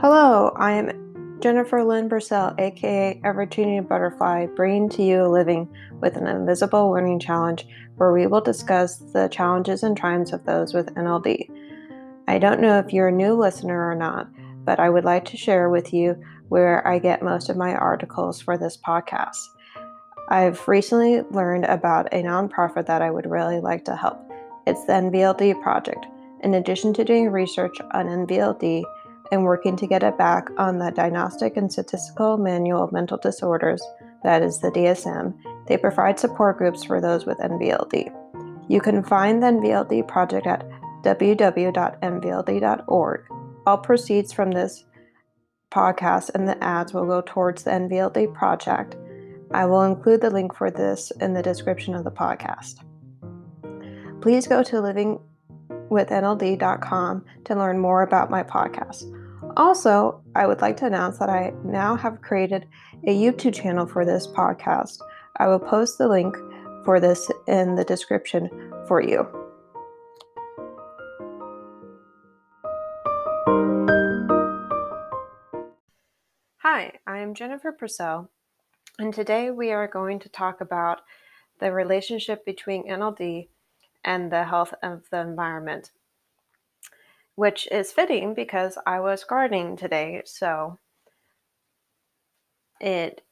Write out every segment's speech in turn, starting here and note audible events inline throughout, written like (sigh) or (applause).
Hello, I am Jennifer Lynn Purcell, aka Evertuning Butterfly, bringing to you a living with an invisible learning challenge where we will discuss the challenges and triumphs of those with NLD. I don't know if you're a new listener or not, but I would like to share with you where I get most of my articles for this podcast. I've recently learned about a nonprofit that I would really like to help. It's the NVLD Project. In addition to doing research on NVLD, and working to get it back on the Diagnostic and Statistical Manual of Mental Disorders, that is the DSM. They provide support groups for those with NVLD. You can find the NVLD project at www.nvld.org. All proceeds from this podcast and the ads will go towards the NVLD project. I will include the link for this in the description of the podcast. Please go to livingwithnld.com to learn more about my podcast. Also, I would like to announce that I now have created a YouTube channel for this podcast. I will post the link for this in the description for you. Hi, I am Jennifer Purcell, and today we are going to talk about the relationship between NLD and the health of the environment which is fitting because I was gardening today. So it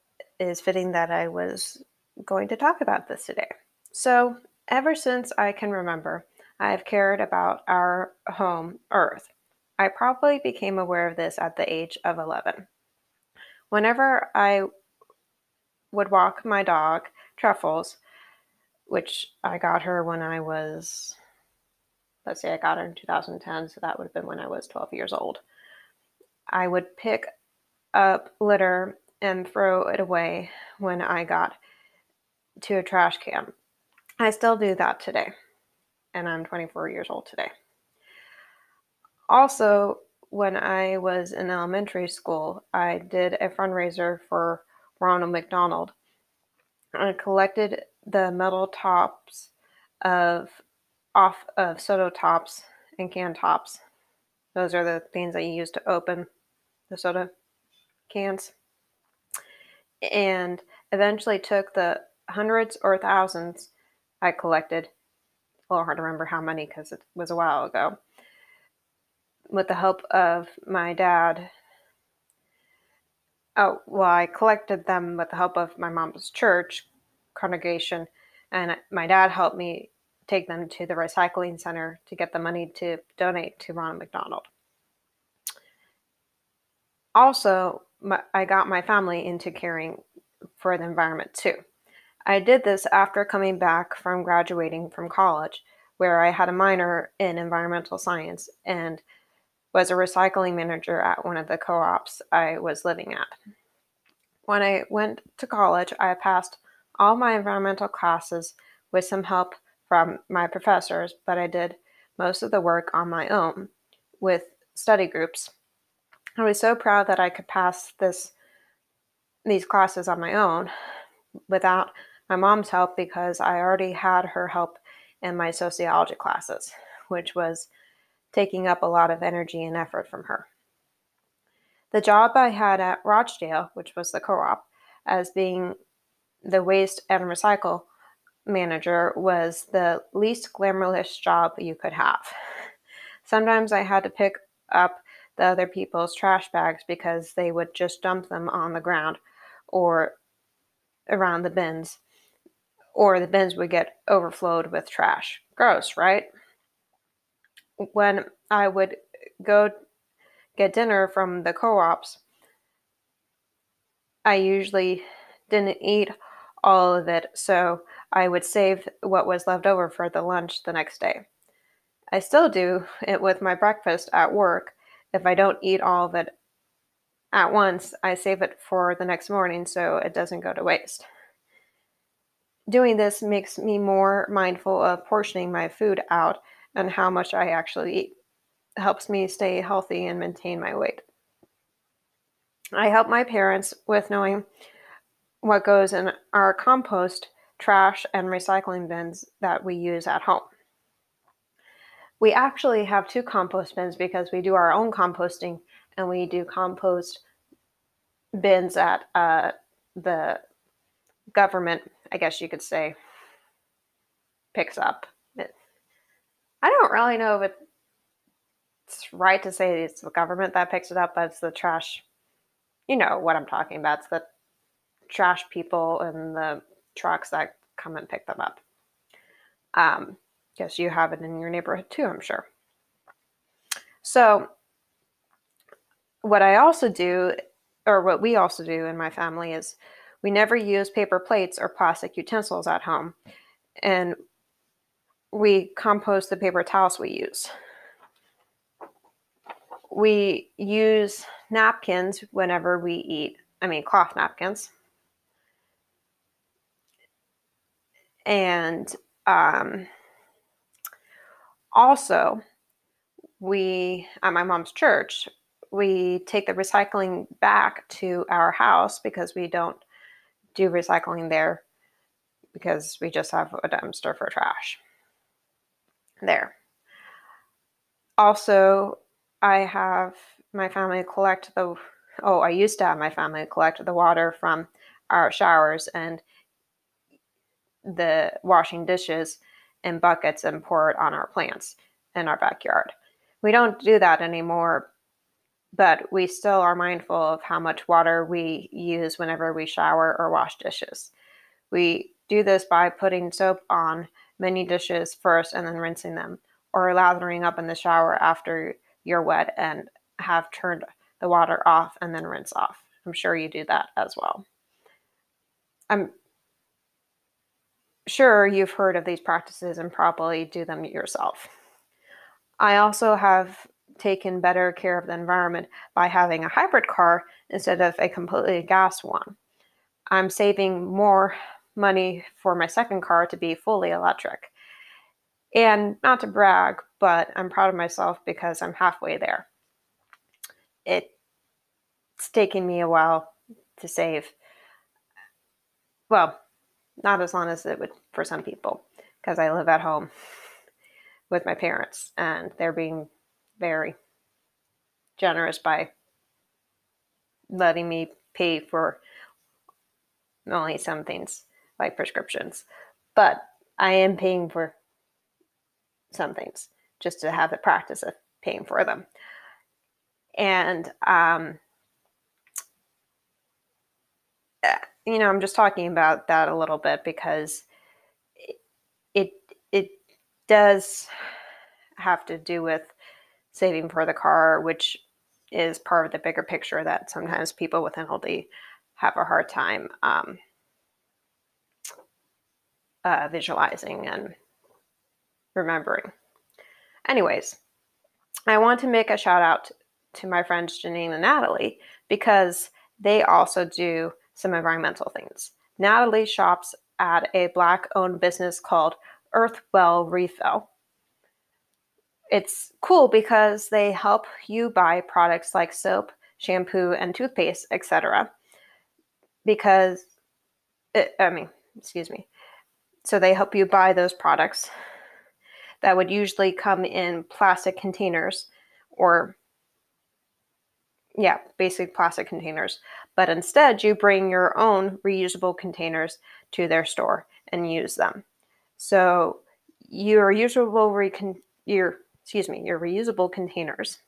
is fitting that I was going to talk about this today. So, ever since I can remember, I have cared about our home, Earth. I probably became aware of this at the age of 11. Whenever I would walk my dog, Truffles, which I got her when I was let's say I got her in 2010, so that would have been when I was 12 years old. I would pick up litter and throw it away when I got to a trash can. I still do that today, and I'm 24 years old today. Also, when I was in elementary school, I did a fundraiser for Ronald McDonald. I collected the metal tops of off of soda tops and can tops. Those are the things that you use to open the soda cans. And eventually took the hundreds or thousands I collected. A little hard to remember how many because it was a while ago. With the help of my dad. Oh, well, I collected them with the help of my mom's church congregation, and my dad helped me take them to the recycling center to get the money to donate to Ronald McDonald. Also, my, I got my family into caring for the environment too. I did this after coming back from graduating from college, where I had a minor in environmental science and was a recycling manager at one of the co ops I was living at. When I went to college, I passed all my environmental classes with some help from my professors, but I did most of the work on my own with study groups. I was so proud that I could pass this these classes on my own without my mom's help because I already had her help in my sociology classes, which was taking up a lot of energy and effort from her. The job I had at Rochdale, which was the co op, as being the waste and recycle manager was the least glamorous job you could have. Sometimes I had to pick up the other people's trash bags because they would just dump them on the ground or around the bins, or the bins would get overflowed with trash. Gross, right? When I would go get dinner from the co ops, I usually didn't eat all of it, so I would save what was left over for the lunch the next day. I still do it with my breakfast at work. If I don't eat all of it at once, I save it for the next morning so it doesn't go to waste. Doing this makes me more mindful of portioning my food out and how much I actually eat. It helps me stay healthy and maintain my weight. I help my parents with knowing what goes in our compost trash, and recycling bins that we use at home. We actually have two compost bins because we do our own composting and we do compost bins at uh, the government, I guess you could say, picks up. I don't really know if it's right to say it's the government that picks it up, but it's the trash. You know what I'm talking about. It's the trash people and the trucks that come and pick them up. Um, guess you have it in your neighborhood too, I'm sure. So, what I also do, or what we also do in my family, is we never use paper plates or plastic utensils at home. And we compost the paper towels we use. We use napkins whenever we eat, I mean, cloth napkins. And um, also, we, at my mom's church, we take the recycling back to our house because we don't do recycling there because we just have a dumpster for trash there. Also, I have my family collect the, oh, I used to have my family collect the water from our showers and the washing dishes in buckets and pour it on our plants in our backyard. We don't do that anymore, but we still are mindful of how much water we use whenever we shower or wash dishes. We do this by putting soap on many dishes first and then rinsing them, or lathering up in the shower after you're wet and have turned the water off and then rinse off. I'm sure you do that as well. I'm sure you've heard of these practices and probably do them yourself. I also have taken better care of the environment by having a hybrid car instead of a completely gas one. I'm saving more money for my second car to be fully electric. And not to brag, but I'm proud of myself because I'm halfway there. It's taken me a while to save. Well, not as long as it would for some people, because I live at home with my parents and they're being very generous by letting me pay for only some things like prescriptions. But I am paying for some things just to have the practice of paying for them. And, um, you know, I'm just talking about that a little bit because it, it, does have to do with saving for the car, which is part of the bigger picture that sometimes people with NLD have a hard time um, uh, visualizing and remembering. Anyways, I want to make a shout out to my friends Janine and Natalie because they also do some environmental things. Natalie shops at a black owned business called Earthwell Refill. It's cool because they help you buy products like soap, shampoo, and toothpaste, etc. Because, it, I mean, excuse me, so they help you buy those products that would usually come in plastic containers or, yeah, basic plastic containers. But instead, you bring your own reusable containers to their store and use them. So your usable recon- your excuse me, your reusable containers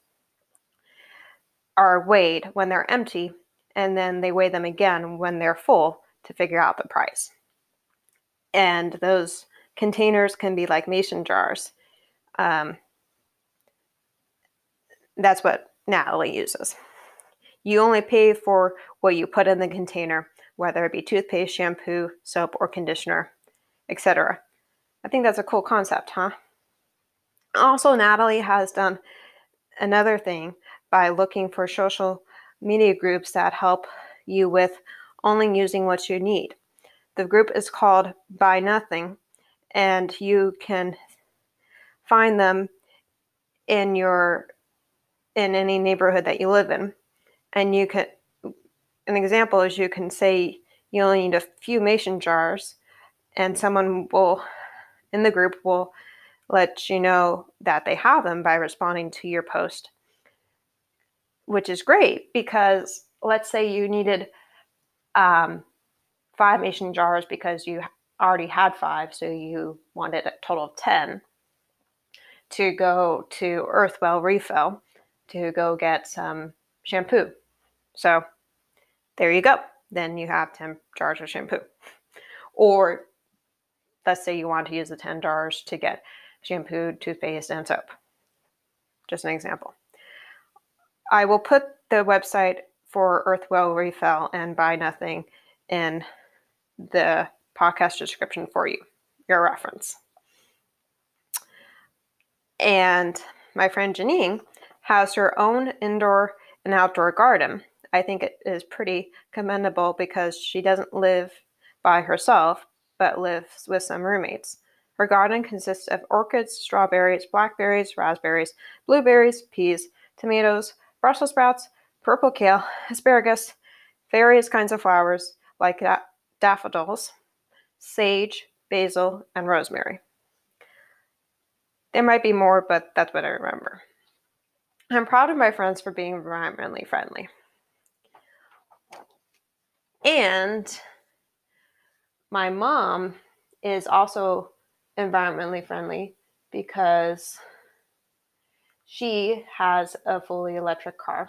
are weighed when they're empty and then they weigh them again when they're full to figure out the price and those containers can be like mason jars. Um, that's what Natalie uses. You only pay for what you put in the container, whether it be toothpaste, shampoo, soap, or conditioner, etc. I think that's a cool concept, huh? Also, Natalie has done another thing by looking for social media groups that help you with only using what you need. The group is called Buy Nothing, and you can find them in your in any neighborhood that you live in. And you can an example is you can say you only need a few mason jars and someone will in the group will let you know that they have them by responding to your post which is great because let's say you needed um, five mason jars because you already had five, so you wanted a total of 10 to go to Earthwell Refill to go get some shampoo. So there you go. Then you have 10 jars of shampoo. Or let's say you want to use the 10 jars to get shampoo, toothpaste, and soap. Just an example. I will put the website for Earthwell Refill and Buy Nothing in the podcast description for you, your reference. And my friend Janine has her own indoor and outdoor garden. I think it is pretty commendable because she doesn't live by herself, but lives with some roommates. Her garden consists of orchids, strawberries, blackberries, raspberries, blueberries, peas, tomatoes, Brussels sprouts, purple kale, asparagus, various kinds of flowers like daffodils, sage, basil, and rosemary. There might be more, but that's what I remember. I'm proud of my friends for being environmentally friendly. And my mom is also environmentally friendly because she has a fully electric car,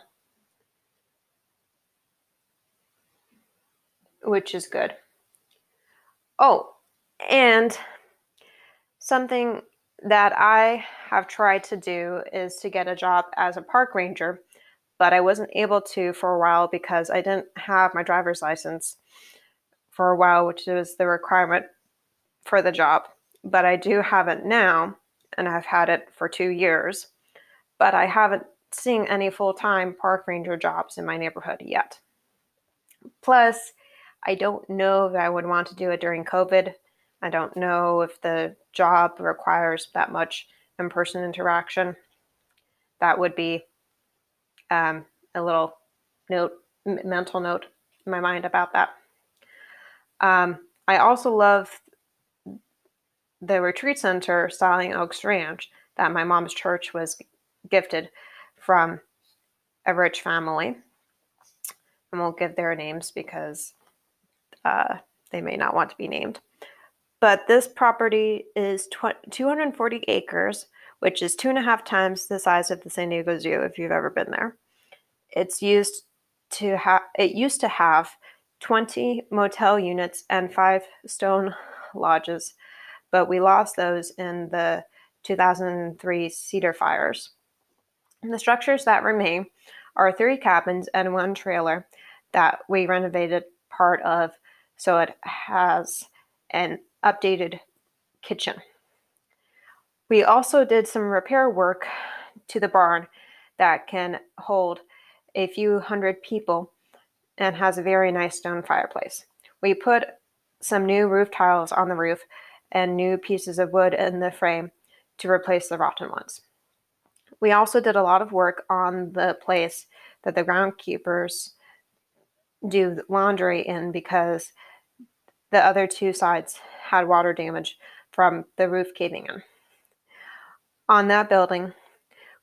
which is good. Oh, and something that I have tried to do is to get a job as a park ranger, but I wasn't able to for a while because I didn't have my driver's license for a while, which was the requirement for the job. But I do have it now, and I've had it for two years, but I haven't seen any full time park ranger jobs in my neighborhood yet. Plus, I don't know that I would want to do it during COVID I don't know if the job requires that much in person interaction. That would be um, a little note, mental note in my mind about that. Um, I also love the retreat center, Stallion Oaks Ranch, that my mom's church was gifted from a rich family. And we'll give their names because uh, they may not want to be named. But this property is 240 acres, which is two and a half times the size of the San Diego Zoo if you've ever been there. It's used to have it used to have 20 motel units and five stone lodges, but we lost those in the 2003 Cedar fires. And the structures that remain are three cabins and one trailer that we renovated part of so it has an updated kitchen. We also did some repair work to the barn that can hold a few hundred people and has a very nice stone fireplace. We put some new roof tiles on the roof and new pieces of wood in the frame to replace the rotten ones. We also did a lot of work on the place that the groundkeepers do laundry in because the other two sides had water damage from the roof caving in. On that building,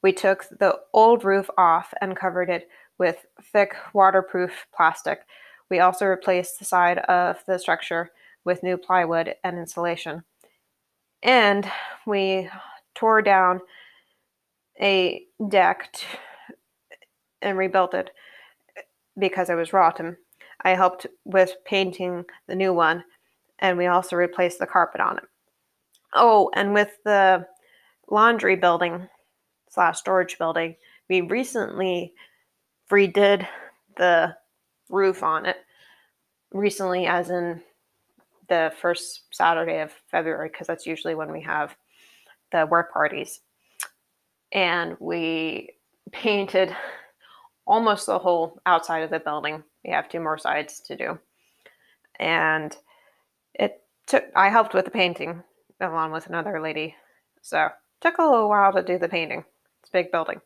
we took the old roof off and covered it with thick waterproof plastic. We also replaced the side of the structure with new plywood and insulation. And we tore down a deck and rebuilt it because it was rotten. I helped with painting the new one and we also replaced the carpet on it. Oh, and with the laundry building slash storage building, we recently redid the roof on it. Recently, as in the first Saturday of February, because that's usually when we have the work parties. And we painted almost the whole outside of the building. We have two more sides to do. And it took I helped with the painting along with another lady. So took a little while to do the painting. It's a big building.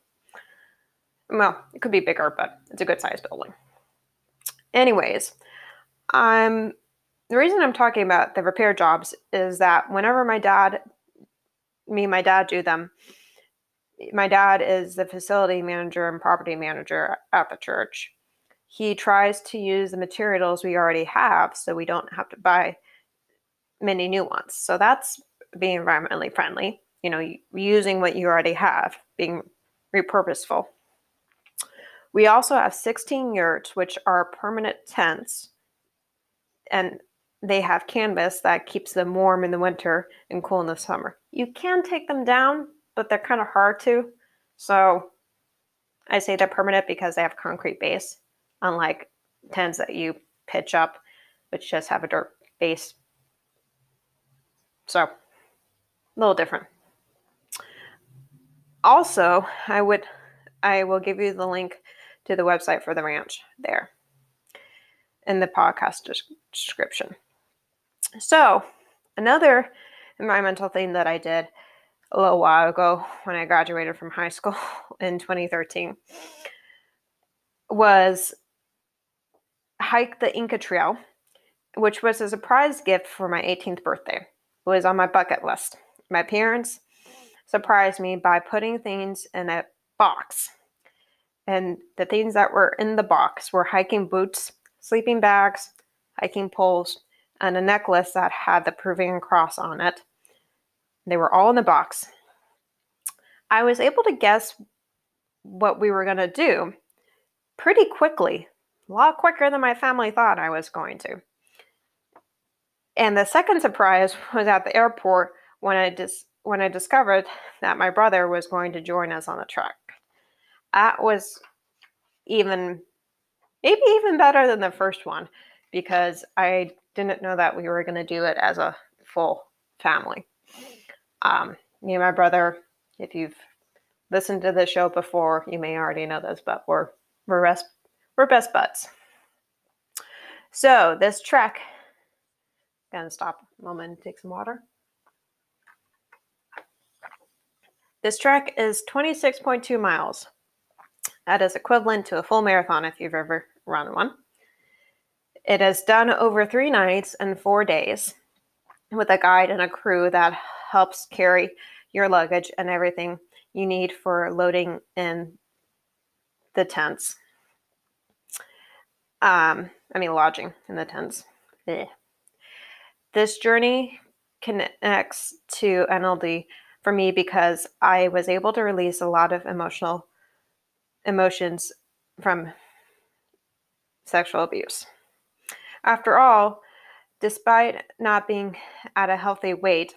Well, it could be bigger, but it's a good sized building. Anyways, um the reason I'm talking about the repair jobs is that whenever my dad me and my dad do them, my dad is the facility manager and property manager at the church. He tries to use the materials we already have so we don't have to buy many new ones. So that's being environmentally friendly, you know, using what you already have, being repurposeful. We also have 16 yurts, which are permanent tents, and they have canvas that keeps them warm in the winter and cool in the summer. You can take them down, but they're kind of hard to. So I say they're permanent because they have concrete base, unlike tents that you pitch up, which just have a dirt base. So a little different. Also, I would I will give you the link to the website for the ranch there in the podcast description. So, another environmental thing that I did a little while ago when I graduated from high school (laughs) in 2013 was hike the Inca Trail, which was a surprise gift for my 18th birthday. It was on my bucket list. My parents surprised me by putting things in a box. And the things that were in the box were hiking boots, sleeping bags, hiking poles, and a necklace that had the Peruvian cross on it. They were all in the box. I was able to guess what we were going to do pretty quickly, a lot quicker than my family thought I was going to. And the second surprise (laughs) was at the airport when I dis- when I discovered that my brother was going to join us on the trek. That was even maybe even better than the first one because I didn't know that we were going to do it as a full family. Um, me and my brother, if you've listened to the show before, you may already know this, but we're we're best we're best buds. So this trek, gonna stop a moment and take some water. This trek is 26.2 miles. That is equivalent to a full marathon if you've ever run one. It is done over three nights and four days with a guide and a crew that helps carry your luggage and everything you need for loading in the tents. Um, I mean, lodging in the tents. This journey connects to NLD for me because I was able to release a lot of emotional emotions from sexual abuse. After all, despite not being at a healthy weight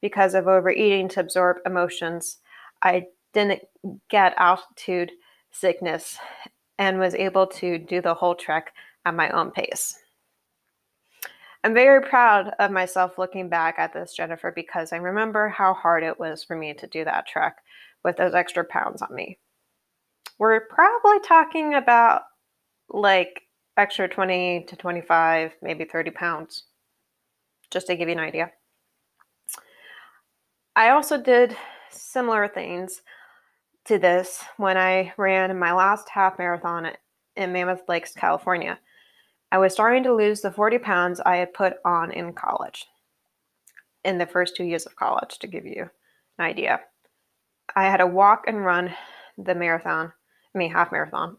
because of overeating to absorb emotions, I didn't get altitude sickness and was able to do the whole trek at my own pace. I'm very proud of myself looking back at this, Jennifer, because I remember how hard it was for me to do that trek with those extra pounds on me. We're probably talking about like extra 20 to 25, maybe 30 pounds, just to give you an idea. I also did similar things to this when I ran my last half marathon in Mammoth Lakes, California. I was starting to lose the 40 pounds I had put on in college, in the first two years of college, to give you an idea. I had to walk and run the marathon, I mean, half marathon,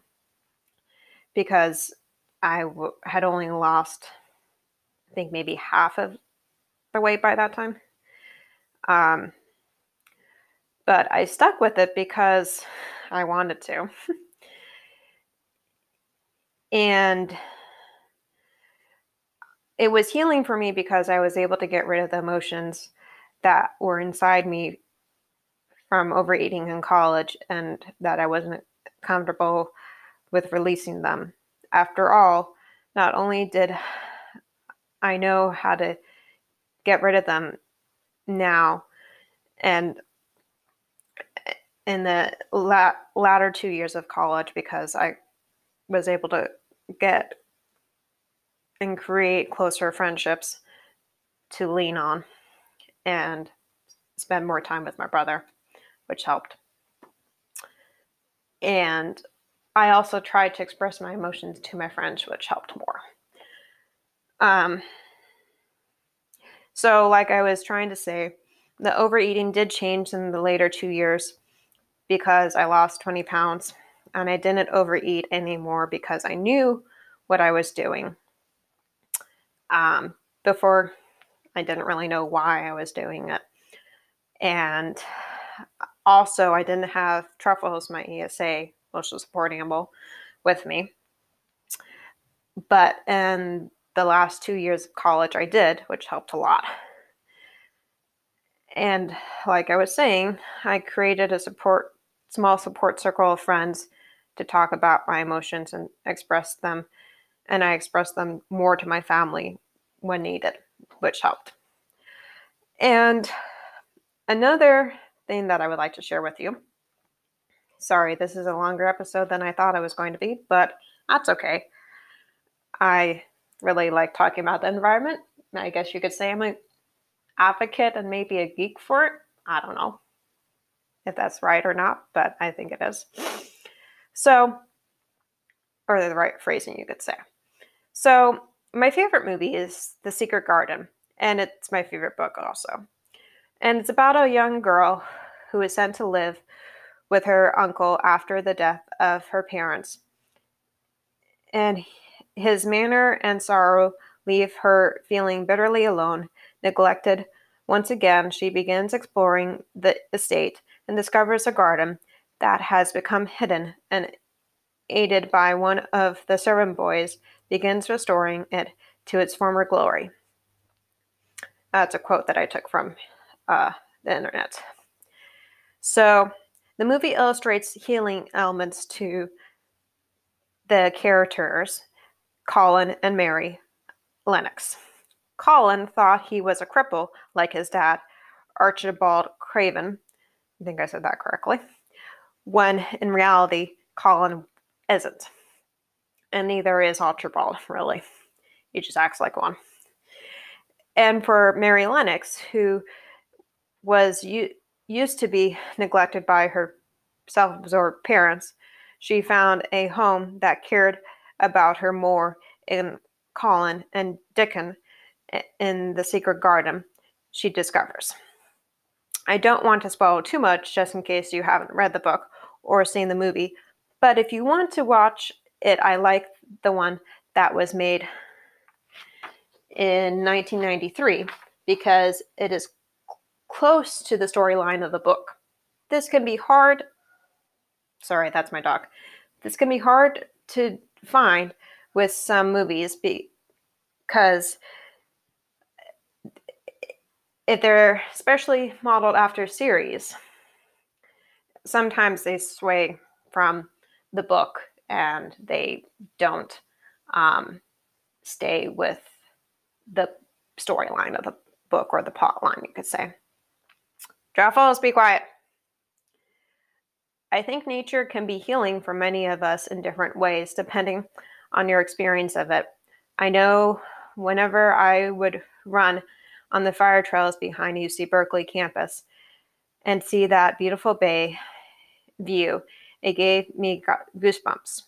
because I w- had only lost, I think, maybe half of the weight by that time. Um, but I stuck with it because I wanted to. (laughs) and it was healing for me because I was able to get rid of the emotions that were inside me from overeating in college and that I wasn't comfortable with releasing them. After all, not only did I know how to get rid of them now, and in the la- latter two years of college, because I was able to get and create closer friendships to lean on and spend more time with my brother, which helped. And I also tried to express my emotions to my friends, which helped more. Um, so, like I was trying to say, the overeating did change in the later two years because I lost 20 pounds and I didn't overeat anymore because I knew what I was doing. Um, before, I didn't really know why I was doing it. And also, I didn't have Truffles, my ESA, social support animal, with me. But in the last two years of college, I did, which helped a lot. And like I was saying, I created a support, small support circle of friends to talk about my emotions and express them. And I expressed them more to my family when needed, which helped. And another thing that I would like to share with you. Sorry, this is a longer episode than I thought I was going to be, but that's okay. I really like talking about the environment. I guess you could say I'm an advocate and maybe a geek for it. I don't know if that's right or not, but I think it is. So, or the right phrasing you could say. So, my favorite movie is The Secret Garden, and it's my favorite book also. And it's about a young girl who is sent to live with her uncle after the death of her parents. And his manner and sorrow leave her feeling bitterly alone, neglected. Once again, she begins exploring the estate and discovers a garden that has become hidden and aided by one of the servant boys begins restoring it to its former glory. That's a quote that I took from uh, the internet. So, the movie illustrates healing elements to the characters, Colin and Mary Lennox. Colin thought he was a cripple like his dad, Archibald Craven. I think I said that correctly. When in reality, Colin isn't. And neither is Archibald, really. He just acts like one. And for Mary Lennox, who was used to be neglected by her self absorbed parents, she found a home that cared about her more in Colin and Dickon in the secret garden she discovers. I don't want to spoil too much just in case you haven't read the book or seen the movie, but if you want to watch it, I like the one that was made in 1993 because it is close to the storyline of the book. This can be hard. Sorry, that's my dog. This can be hard to find with some movies because if they're especially modeled after series, sometimes they sway from the book and they don't um, stay with the storyline of the book or the plot line, you could say. Truffles, be quiet. I think nature can be healing for many of us in different ways, depending on your experience of it. I know whenever I would run on the fire trails behind UC Berkeley campus and see that beautiful bay view, it gave me goosebumps.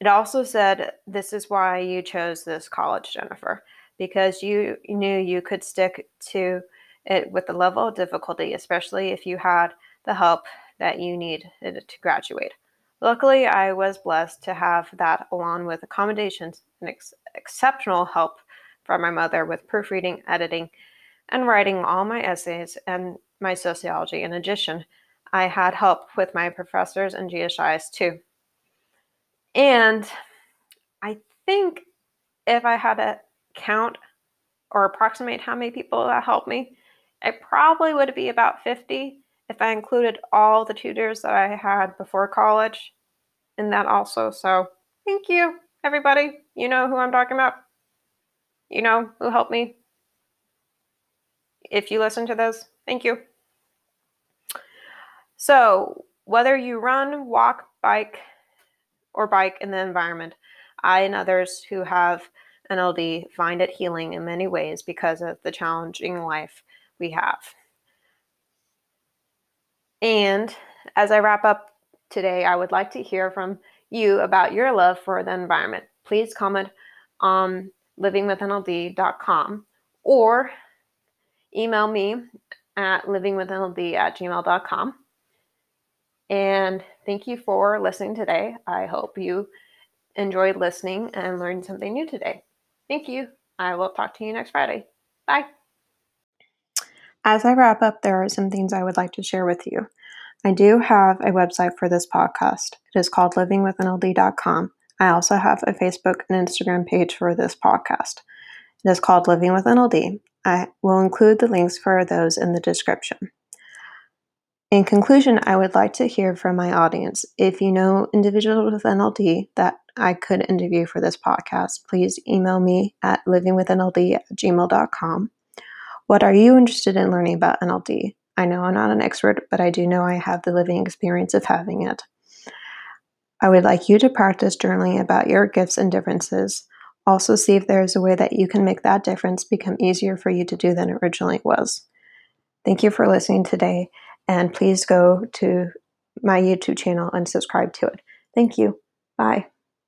It also said, This is why you chose this college, Jennifer, because you knew you could stick to it with the level of difficulty, especially if you had the help that you needed to graduate. Luckily, I was blessed to have that along with accommodations and ex- exceptional help from my mother with proofreading, editing, and writing all my essays and my sociology. In addition, I had help with my professors and GSIs too. And I think if I had to count or approximate how many people that helped me, it probably would be about 50 if I included all the tutors that I had before college in that also. So thank you, everybody. You know who I'm talking about. You know who helped me. If you listen to this, thank you. So, whether you run, walk, bike, or bike in the environment, I and others who have NLD find it healing in many ways because of the challenging life we have. And as I wrap up today, I would like to hear from you about your love for the environment. Please comment on livingwithnld.com or email me at livingwithnld at gmail.com And thank you for listening today. I hope you enjoyed listening and learned something new today. Thank you. I will talk to you next Friday. Bye. As I wrap up, there are some things I would like to share with you. I do have a website for this podcast. It is called livingwithnld.com. I also have a Facebook and Instagram page for this podcast. It is called Living with NLD. I will include the links for those in the description. In conclusion, I would like to hear from my audience. If you know individuals with NLD that I could interview for this podcast, please email me at livingwithnld at gmail.com. What are you interested in learning about NLD? I know I'm not an expert, but I do know I have the living experience of having it. I would like you to practice journaling about your gifts and differences. Also, see if there is a way that you can make that difference become easier for you to do than it originally was. Thank you for listening today, and please go to my YouTube channel and subscribe to it. Thank you. Bye.